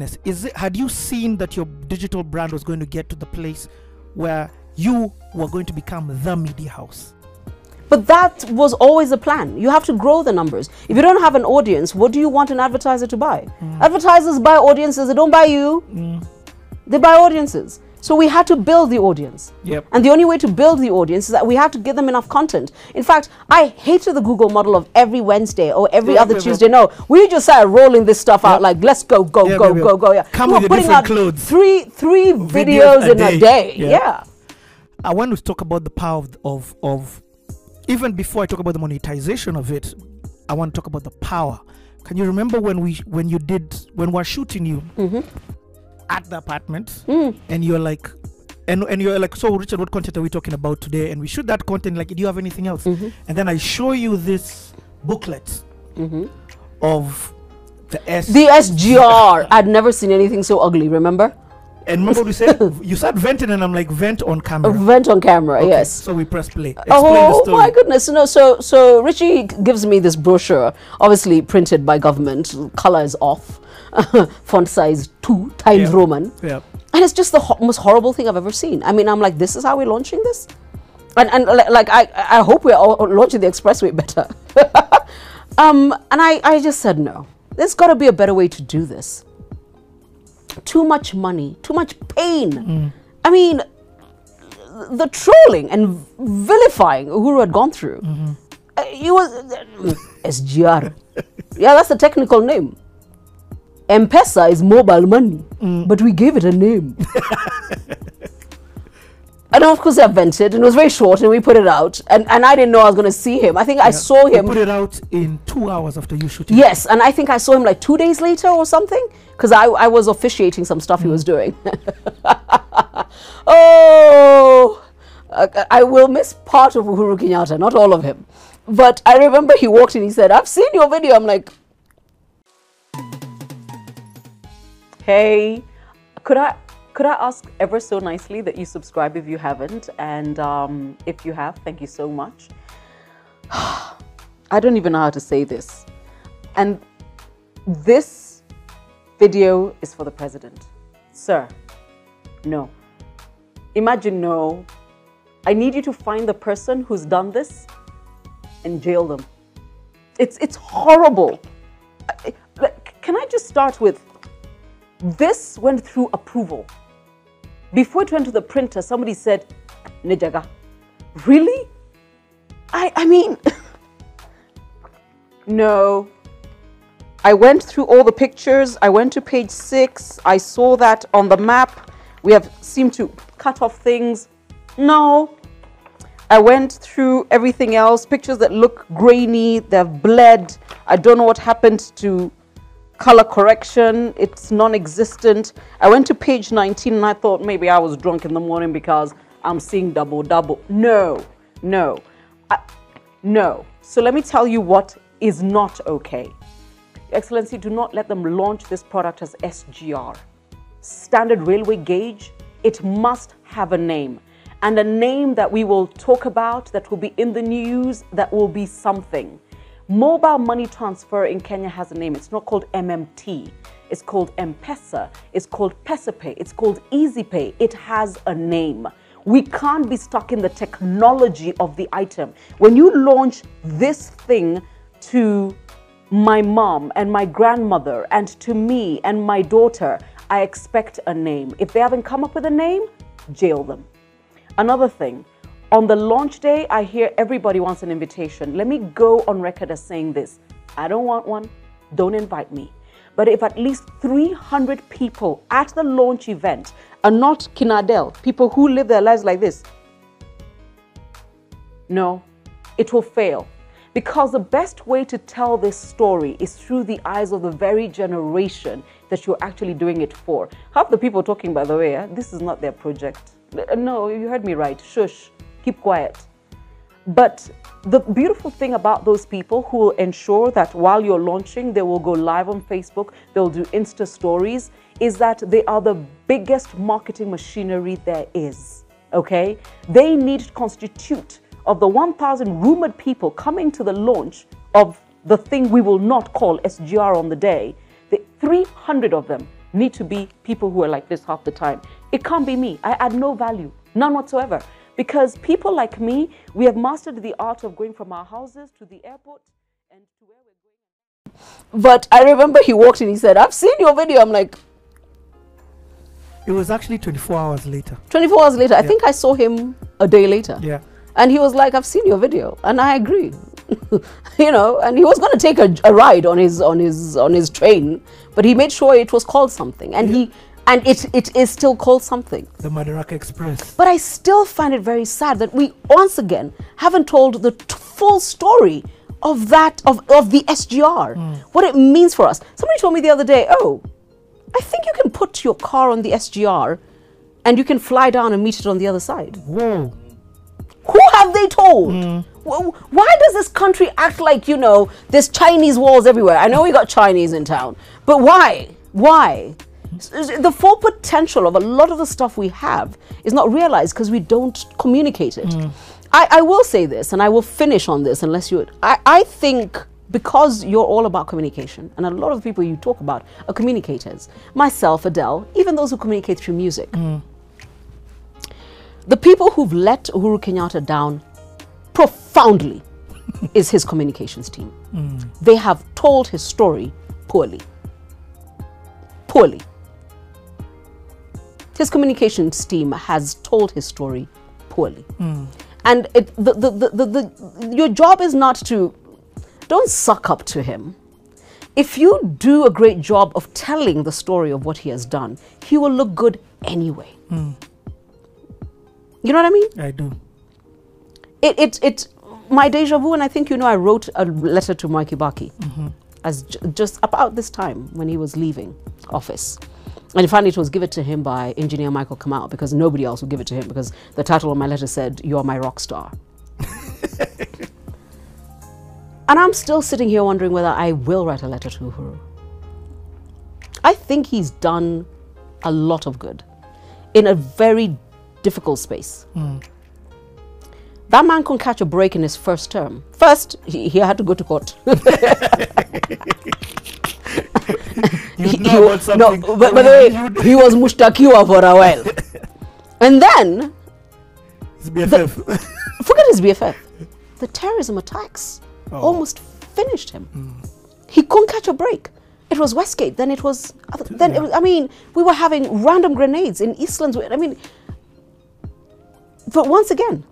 readiness? Is it had you seen that your digital brand was going to get to the place where you were going to become the media house? But that was always the plan. You have to grow the numbers. If you don't have an audience, what do you want an advertiser to buy? Mm. Advertisers buy audiences, they don't buy you. Mm. They buy audiences. So we had to build the audience. Yep. And the only way to build the audience is that we had to give them enough content. In fact, I hated the Google model of every Wednesday or every Yeah, other yeah, yeah. Tuesday. No, we just started rolling this stuff out like, let's go, go, Yeah, go, yeah, yeah. go, go. Yeah. Come We with were putting out clothes. Three, three Videos videos, a in day. a day. Yeah. yeah. I want to talk about the power of, of of even before I talk about the monetization of it, I want to talk about the power. Can you remember when we when you did when we're shooting you Mm-hmm. At the apartment Mm. and you're like and, and you're like, so Richard, what content are we talking about today? And we shoot that content like, do you have anything else? Mm-hmm. And then I show you this booklet of the S. The SGR. I'd never seen anything so ugly, remember? And remember what you said? you said venting, and I'm like, vent on camera. vent on camera, Okay, yes. So we press play. Explain the Oh story. my goodness! No, so so Richie gives me this brochure, obviously printed by government. Color is off, font size two Times Yeah. Roman, Yeah. and it's just the ho- most horrible thing I've ever seen. I mean, I'm like, this is how we're launching this, and and like I I hope we're all launching the expressway better. um, and I I just said no. There's got to be a better way to do this. Too much money, too much pain. I mean, the trolling and vilifying Uhuru had gone through. Uh, he was uh, SGR. yeah, that's the technical name. M-Pesa is mobile money, but we gave it a name. and of course, I vented, and it was very short, and we put it out. And, and I didn't know I was going to see him. I think I saw You him. put it out in two hours after you shooting. Yes, and I think I saw him like two days later or something because I, I was officiating some stuff he was mm. doing. oh, I, I will miss part of Uhuru Kenyatta, not all of him. But I remember he walked in, he said, I've seen your video. I'm like, hey, could I could I ask ever so nicely that you subscribe if you haven't, and um, if you have, thank you so much. I don't even know how to say this, and this video is for the president, sir. No, imagine no. I need you to find the person who's done this and jail them. It's it's horrible. Can I just start with this went through approval. Before it went to the printer, somebody said, Nejaga. Really? I, I mean, no. I went through all the pictures. I went to page six. I saw that on the map. We have seemed to cut off things. No. I went through everything else, pictures that look grainy, they've bled. I don't know what happened to color correction, it's non existent. I went to page 19 and I thought maybe I was drunk in the morning because I'm seeing double double. No, no, I, no. So let me tell you what is not okay. Excellency, do not let them launch this product as SGR standard railway gauge, it must have a name. And a name that we will talk about, that will be in the news, that will be something. Mobile money transfer in Kenya has a name. It's not called MMT. It's called M-Pesa. It's called PesaPay. It's called EasyPay. It has a name. We can't be stuck in the technology of the item. When you launch this thing to my mom and my grandmother and to me and my daughter, I expect a name. If they haven't come up with a name, jail them. Another thing, on the launch day, I hear everybody wants an invitation. Let me go on record as saying this I don't want one, don't invite me. But if at least 300 people at the launch event are not Kinadel, people who live their lives like this, no, it will fail. Because the best way to tell this story is through the eyes of the very generation that you're actually doing it for. Half the people talking, by the way, eh, this is not their project. No, you heard me right. Shush, keep quiet. But the beautiful thing about those people who will ensure that while you're launching, they will go live on Facebook, they'll do Insta stories, is that they are the biggest marketing machinery there is. Okay? They need to constitute of the 1,000 rumored people coming to the launch of the thing we will not call SGR on the day, the 300 of them need to be people who are like this half the time. It can't be me. I add no value, none whatsoever. Because people like me, we have mastered the art of going from our houses to the airport and to where we're going. But I remember he walked in, he said, I've seen your video. I'm like, It was actually 24 hours later. 24 hours later, I think I saw him a day later. Yeah. And he was like, I've seen your video. And I agree. you know, and he was going to take a, a ride on his on his on his train, but he made sure it was called something. And he and it it is still called something. The Madaraka Express. But I still find it very sad that we once again haven't told the t- full story of that of, of the SGR, hmm. what it means for us. Somebody told me the other day, oh, I think you can put your car on the SGR and you can fly down and meet it on the other side. Whoa. Who have they told? Hmm. Wh- Why does this country act like, you know, there's Chinese walls everywhere? I know we got Chinese in town, but why? Why? The full potential of a lot of the stuff we have is not realized because we don't communicate it. Mm. I, I will say this, and I will finish on this unless you. I, I think because you're all about communication, and a lot of the people you talk about are communicators. Myself, Adele, even those who communicate through music. Mm. The people who've let Uhuru Kenyatta down profoundly is his communications team. Mm. They have told his story poorly. Poorly. His communications team has told his story poorly. Hmm. And it, the, the, the, the, the, your job is not to, don't suck up to him. If you do a great job of telling the story of what he has done, he will look good anyway. Hmm. You know what I mean? I do. it, it, it, my deja vu, and I think you know, I wrote a letter to Mwai Kibaki mm-hmm. as j- just about this time when he was leaving office. And finally, it was given to him by engineer Michael Kamau because nobody else would give it to him because the title of my letter said, You're my rock star. and I'm still sitting here wondering whether I will write a letter to Uhuru. I think he's done a lot of good in a very difficult space hmm. that man couldn't catch a break in his first term. First, he, he had to go to court. He- he- no, but by the way, he was mushtakiwa for a while. And then, It's BFF. forget his BFF, the terrorism attacks almost finished him. He couldn't catch a break. It was Westgate, then it was, then it was, I mean, we were having random grenades in Eastlands. I mean, but once again,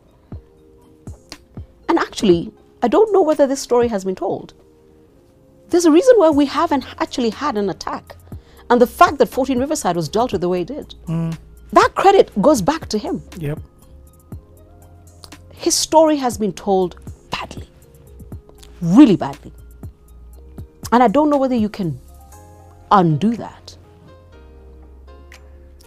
and actually, I don't know whether this story has been told. There's a reason why we haven't actually had an attack. And the fact that 14 Riverside was dealt with the way it did, mm. that credit goes back to him. yep. His story has been told badly, really badly. And I don't know whether you can undo that.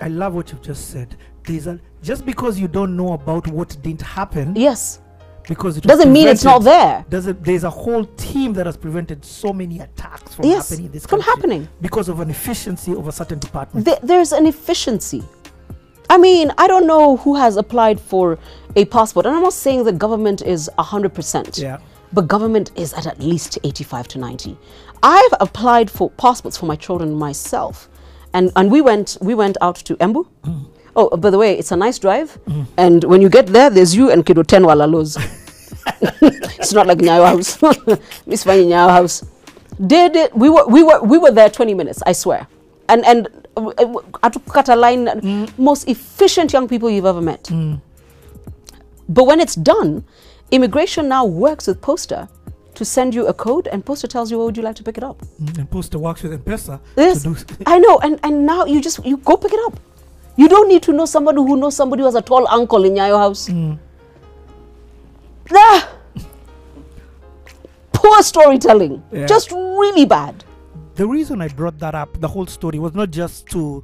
I love what you've just said. There's a, just because you don't know about what didn't happen, Yes, because it doesn't mean it's not there. Doesn't there's a whole team that has prevented so many attacks from Yes, happening in this from happening. because of an efficiency of a certain department. Th- there's an efficiency. I mean, I don't know who has applied for a passport, and I'm not saying the government is 100%. Yeah. But government is at at least 85 to 90. I've applied for passports for my children myself, and and we went we went out to Embu. Mm. Oh, by the way, it's a nice drive, and when you get there, there's you and Kido Ten Walalos. it's not like Nyayo House. Miss Fanny Nyayo House. Did it? We were we were we were there 20 minutes. I swear. And and uh, uh, at Kata line, most efficient young people you've ever met. But when it's done, immigration now works with Posta to send you a code, and Posta tells you, "Oh, would you like to pick it up?" Mm, and Posta works with M-Pesa Yes, I know, and and now you just you go pick it up. You don't need to know somebody who knows somebody who has a tall uncle in your house. Ah! Poor storytelling, Yeah. just really bad. the reason I brought that up, the whole story, was not just to,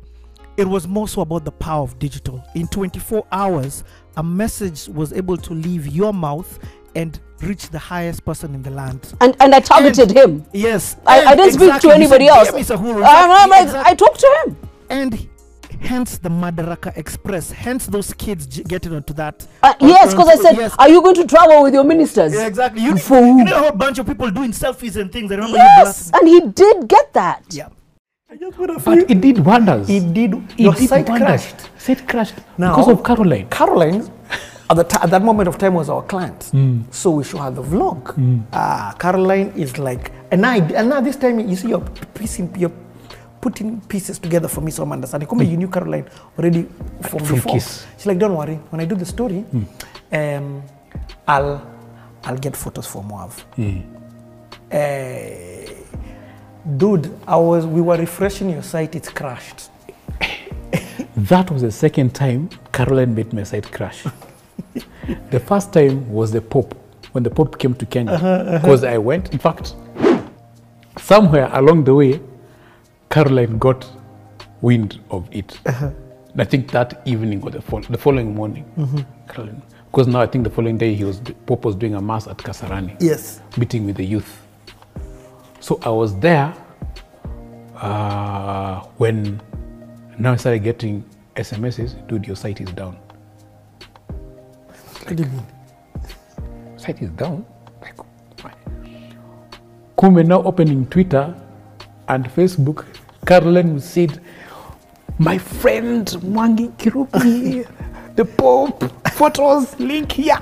it was more so about the power of digital. In 24 hours, a message was able to leave your mouth and reach the highest person in the land. And and I targeted him. Yes. I, I didn't speak to anybody else. "Dear Mr. Uhuru," I'm, I'm exactly. I talked to him. and hence the Madaraka Express, hence those kids j- getting onto that. Uh, yes, because I said, yes. "Are you going to travel with your ministers?" Yeah, exactly. You, For you who? know a bunch of people doing selfies and things. I remember Yes, and he did get that. Yeah. I just put a But it did wonders. It did. It Your did site wonders. crashed. Site crashed Now- because of Caroline. Caroline, at, the ti- at that moment of time, was our client. Hmm. So we show her the vlog. Ah, Caroline is like, and now, and now this time you see you're piecing, you're putting pieces together for me, so I'm understanding. Come you knew Caroline already from, From before. Kiss. She's like, don't worry. When I do the story, Hmm. um, I'll, I'll get photos for Moav. Hmm. Eh, dude, I was, we were refreshing your site. It's crashed. That was the second time Caroline made my site crash. the first time was the Pope, when the Pope came to Kenya. Because I went, in fact, somewhere along the way, Caroline got wind of it. I think that evening or the, fol- the following morning, Caroline, because now I think the following day he was Pope was doing a mass at Kasarani, Yes. meeting with the youth. So I was there uh, when now I started getting SMSs, dude, your site is down. Mean? Site is down? Like, why? Kume now opening Twitter and Facebook, Caroline said, my friend Mwangi Kirubi, the Pope, photos, link here.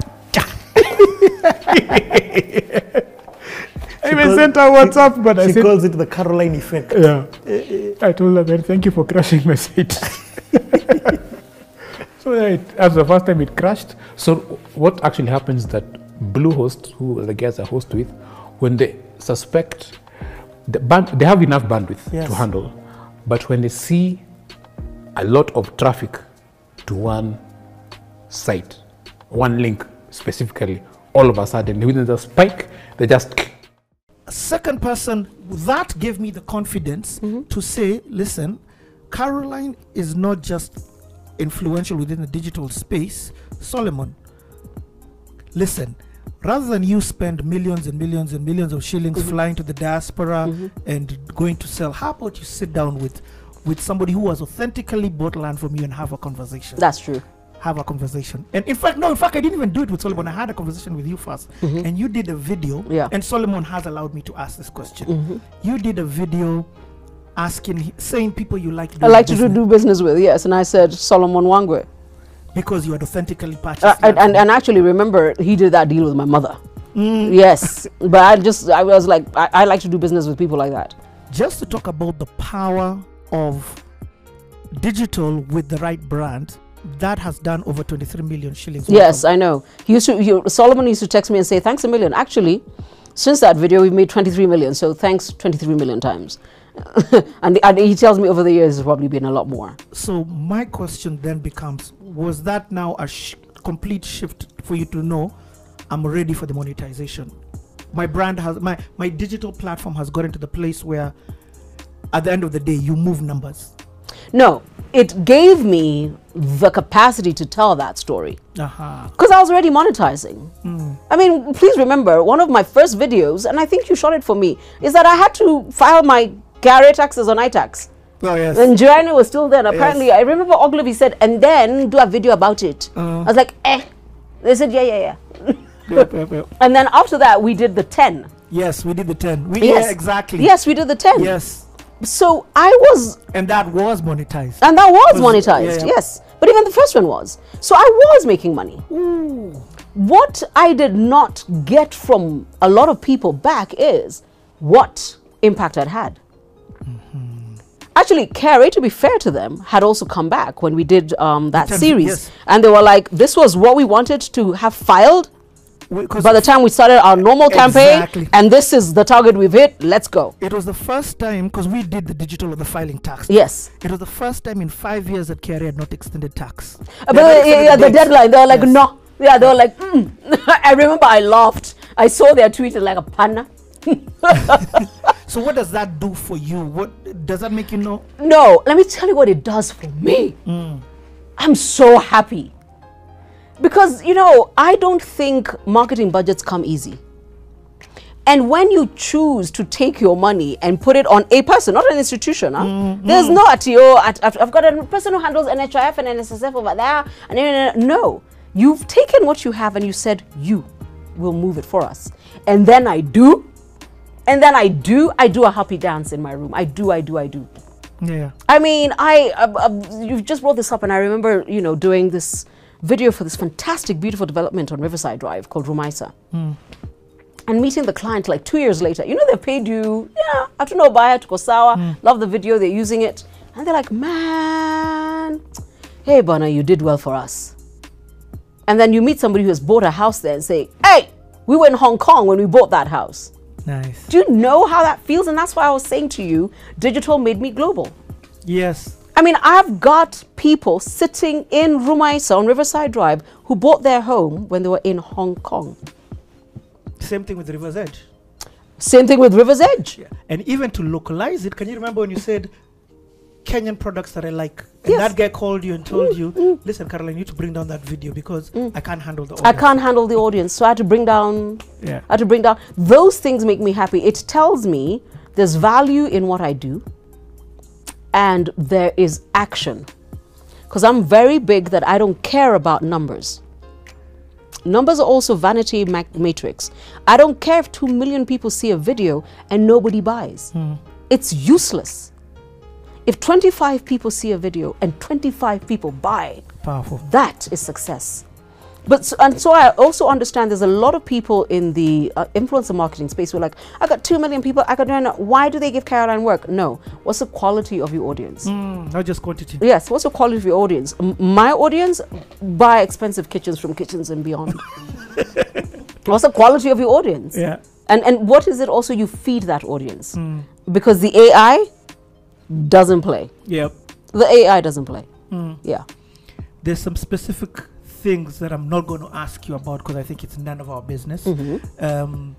I even sent her WhatsApp, but I She said, calls it the Caroline effect. Yeah. I told her, man, thank you for crashing my site. so it, as the first time it crashed. So what actually happens is that Bluehost, who the guys are host with, when they suspect the band, they have enough bandwidth Yes. to handle, but when they see a lot of traffic to one site, one link specifically, all of a sudden, within the spike, they just A second person that gave me the confidence mm-hmm. to say listen caroline is not just influential within the digital space. Solomon listen rather than you spend millions and millions and millions of shillings flying to the diaspora and going to sell how about you sit down with with somebody who has authentically bought land from you and have a conversation That's true. have a conversation. And in fact, no, in fact, I didn't even do it with Solomon. I had a conversation with you 1st and you did a video. Mm-hmm. Yeah. Mm-hmm. And Solomon has allowed me to ask this question. You did a video asking, saying people you like. I doing like to do, business do business with, yes. And I said Solomon Wangwe. Because you had authentically purchased. Uh, and, and, and actually, remember, he did that deal with my mother. Mm. Yes. But I just, I was like, I, I like to do business with people like that. just to talk about the power of digital with the right brand, that has done over 23 million shillings. Yes, I know. He used to, he, Solomon used to text me and say, thanks a million. Actually, since that video, we've made 23 million. So thanks 23 million times. and, and he tells me over the years, it's probably been a lot more. So my question then becomes: Was that now a sh- complete shift for you to know I'm ready for the monetization? My brand has my my digital platform has gotten to the place where, at the end of the day, you move numbers. No, it gave me the capacity to tell that story. Uh-huh. Because I was already monetizing. I mean, please remember, one of my first videos, and I think you shot it for me, is that I had to file my KRA taxes on iTax. Oh yes. And Joanna was still there. And apparently, I remember Ogilvy said, and then do a video about it. I was like, eh. They said, yeah, yeah, yeah. Yep, yep, yep. And then after that, we did the 10. Yes, we did the ten. We, Yes. Yeah, exactly. Yes, we did the 10. Yes, So I was, and that was monetized. and that was Was- monetized, yeah, yeah. yes. But even the first one was. So I was making money. What I did not get from a lot of people back is what impact I'd had. Actually, KRA, to be fair to them, had also come back when we did um, that series. yes. And they were like, this was what we wanted to have filed We- by the time we started our normal campaign. And this is the target we've hit. Let's go. it was the first time because we did the digital of the filing tax. Yes. It was the first time in five years that Kerry had not extended tax. Uh, But uh, extended yeah, the deadline, they were like, Yes. no. Yeah, they were like, mm. I remember I laughed. I saw their tweet like a panna. So what does that do for you? What does that make you know? No, let me tell you what it does for me. Hmm. I'm so happy. Because, you know, I don't think marketing budgets come easy. And when you choose to take your money and put it on a person, not an institution, huh? Mm-hmm. there's no at you. At, at, I've got a person who handles NHIF and NSSF over there. And uh, no, you've taken what you have and you said, you will move it for us. And then I do. And then I do. I do a happy dance in my room. I do, I do, I do. Yeah. I mean, I uh, uh, you've just brought this up, and I remember you know doing this video for this fantastic, beautiful development on Riverside Drive called Rumaisa. And meeting the client like two years later, you know they've paid you, yeah, I don't know, buy it, Kosawa, love the video, they're using it, and they're like, man, hey, Bana, you did well for us. And then you meet somebody who has bought a house there and say, hey, we were in Hong Kong when we bought that house. Nice. Do you know how that feels? And that's why I was saying to you, digital made me global. Yes. I mean, I've got people sitting in Rumaisa on Riverside Drive who bought their home when they were in Hong Kong. Same thing with River's Edge. Same thing with River's Edge. Yeah. And even to localize it, can you remember when you said Kenyan products that I like? And Yes. that guy called you and mm, told you, mm. listen, Caroline, you need to bring down that video because mm. I can't handle the audio. I can't handle the audience, so I had to bring down. Yeah. I had to bring down. Those things make me happy. It tells me there's value in what I do, and there is action. Because I'm very big that I don't care about numbers. Numbers are also vanity ma- matrix. I don't care if 2 million people see a video and nobody buys. Hmm. It's useless. If 25 people see a video and 25 people buy, Powerful. that is success. But so, and so I also understand there's a lot of people in the uh, influencer marketing space who are like, I got two million people. I got no, no. Why do they give Caroline work? No. What's the quality of your audience? Mm, not just quantity. Yes. What's the quality of your audience? M- my audience buy expensive kitchens from Kitchens and Beyond. what's the quality of your audience? Yeah. And and what is it also you feed that audience? Because the AI doesn't play. Yep. The AI doesn't play. Hmm. Yeah. There's some specific things that I'm not going to ask you about because I think it's none of our business. Mm-hmm. Um,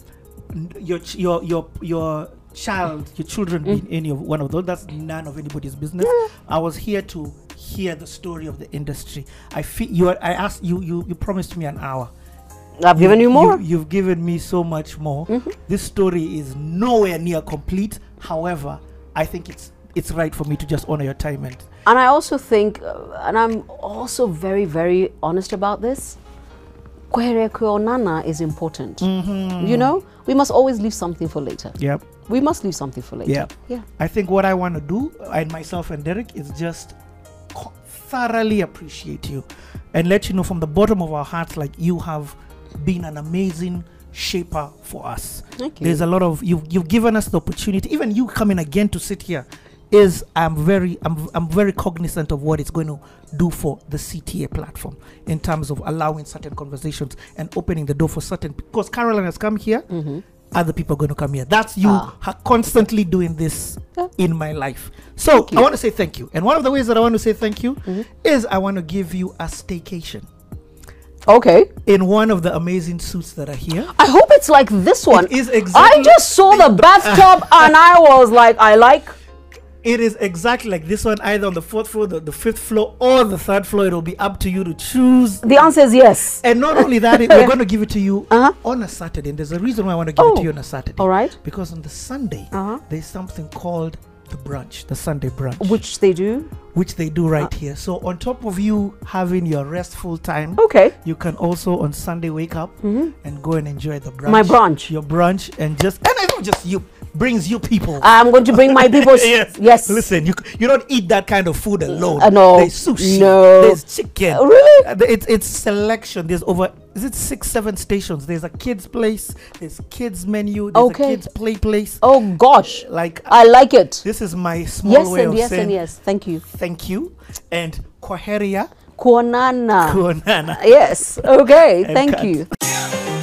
your ch- your your your child, your children mm. being any of one of those, that's none of anybody's business. I was here to hear the story of the industry. I feel you. are- I asked you. You you promised me an hour. I've given you more. You, have given me so much more. Mm-hmm. This story is nowhere near complete. However, I think it's it's right for me to just honor your time and And I also think, uh, and I'm also very, very honest about this, kwere kuonana is important. You know, we must always leave something for later. yep. We must leave something for later. Yeah. Yeah. I think what I want to do, and myself and Derek, is just thoroughly appreciate you and let you know from the bottom of our hearts, like you have been an amazing shaper for us. Thank you. There's a lot of you've you've given us the opportunity. Even you coming again to sit here is I'm very I'm I'm very cognizant of what it's going to do for the CTA platform in terms of allowing certain conversations and opening the door for certain because Caroline has come here. Other people are going to come here. That's you Ah. constantly doing this Yeah. in my life. So I want to say thank you. And one of the ways that I want to say thank you Mm-hmm. is I want to give you a staycation Okay. in one of the amazing suits that are here. I hope it's like this one. is I just saw the bathtub and I was like, I like. It is exactly like this one, either on the fourth floor, the, the fifth floor, or the third floor. It'll be up to you to choose. The answer is yes. And not only that, it- we're going to give it to you Uh-huh. on a Saturday. And there's a reason why I want to give it to Oh. you on a Saturday. All right. Because on the Sunday, Uh-huh. there's something called the brunch, the Sunday brunch, Which they do. which they do Uh. right here. So on top of you having your restful time, Okay. you can also on Sunday wake up and go and enjoy the brunch. Mm-hmm. My brunch. Your brunch, and just and it's not just you, brings you people. I'm going to bring my people. yes. Yes. Listen, you you don't eat that kind of food alone. Uh, no. There's sushi. No. There's chicken. Oh, really? Uh, It's it's selection. There's over is it six seven stations. There's a kids place. There's kids menu. There's Okay. a kids play place. Oh gosh. Like I like it. this is my small Yes way and of yes saying and yes. Thank you. thank you and kwaheria Kuonana. kuonana. Yes. Okay. Thank cut. you.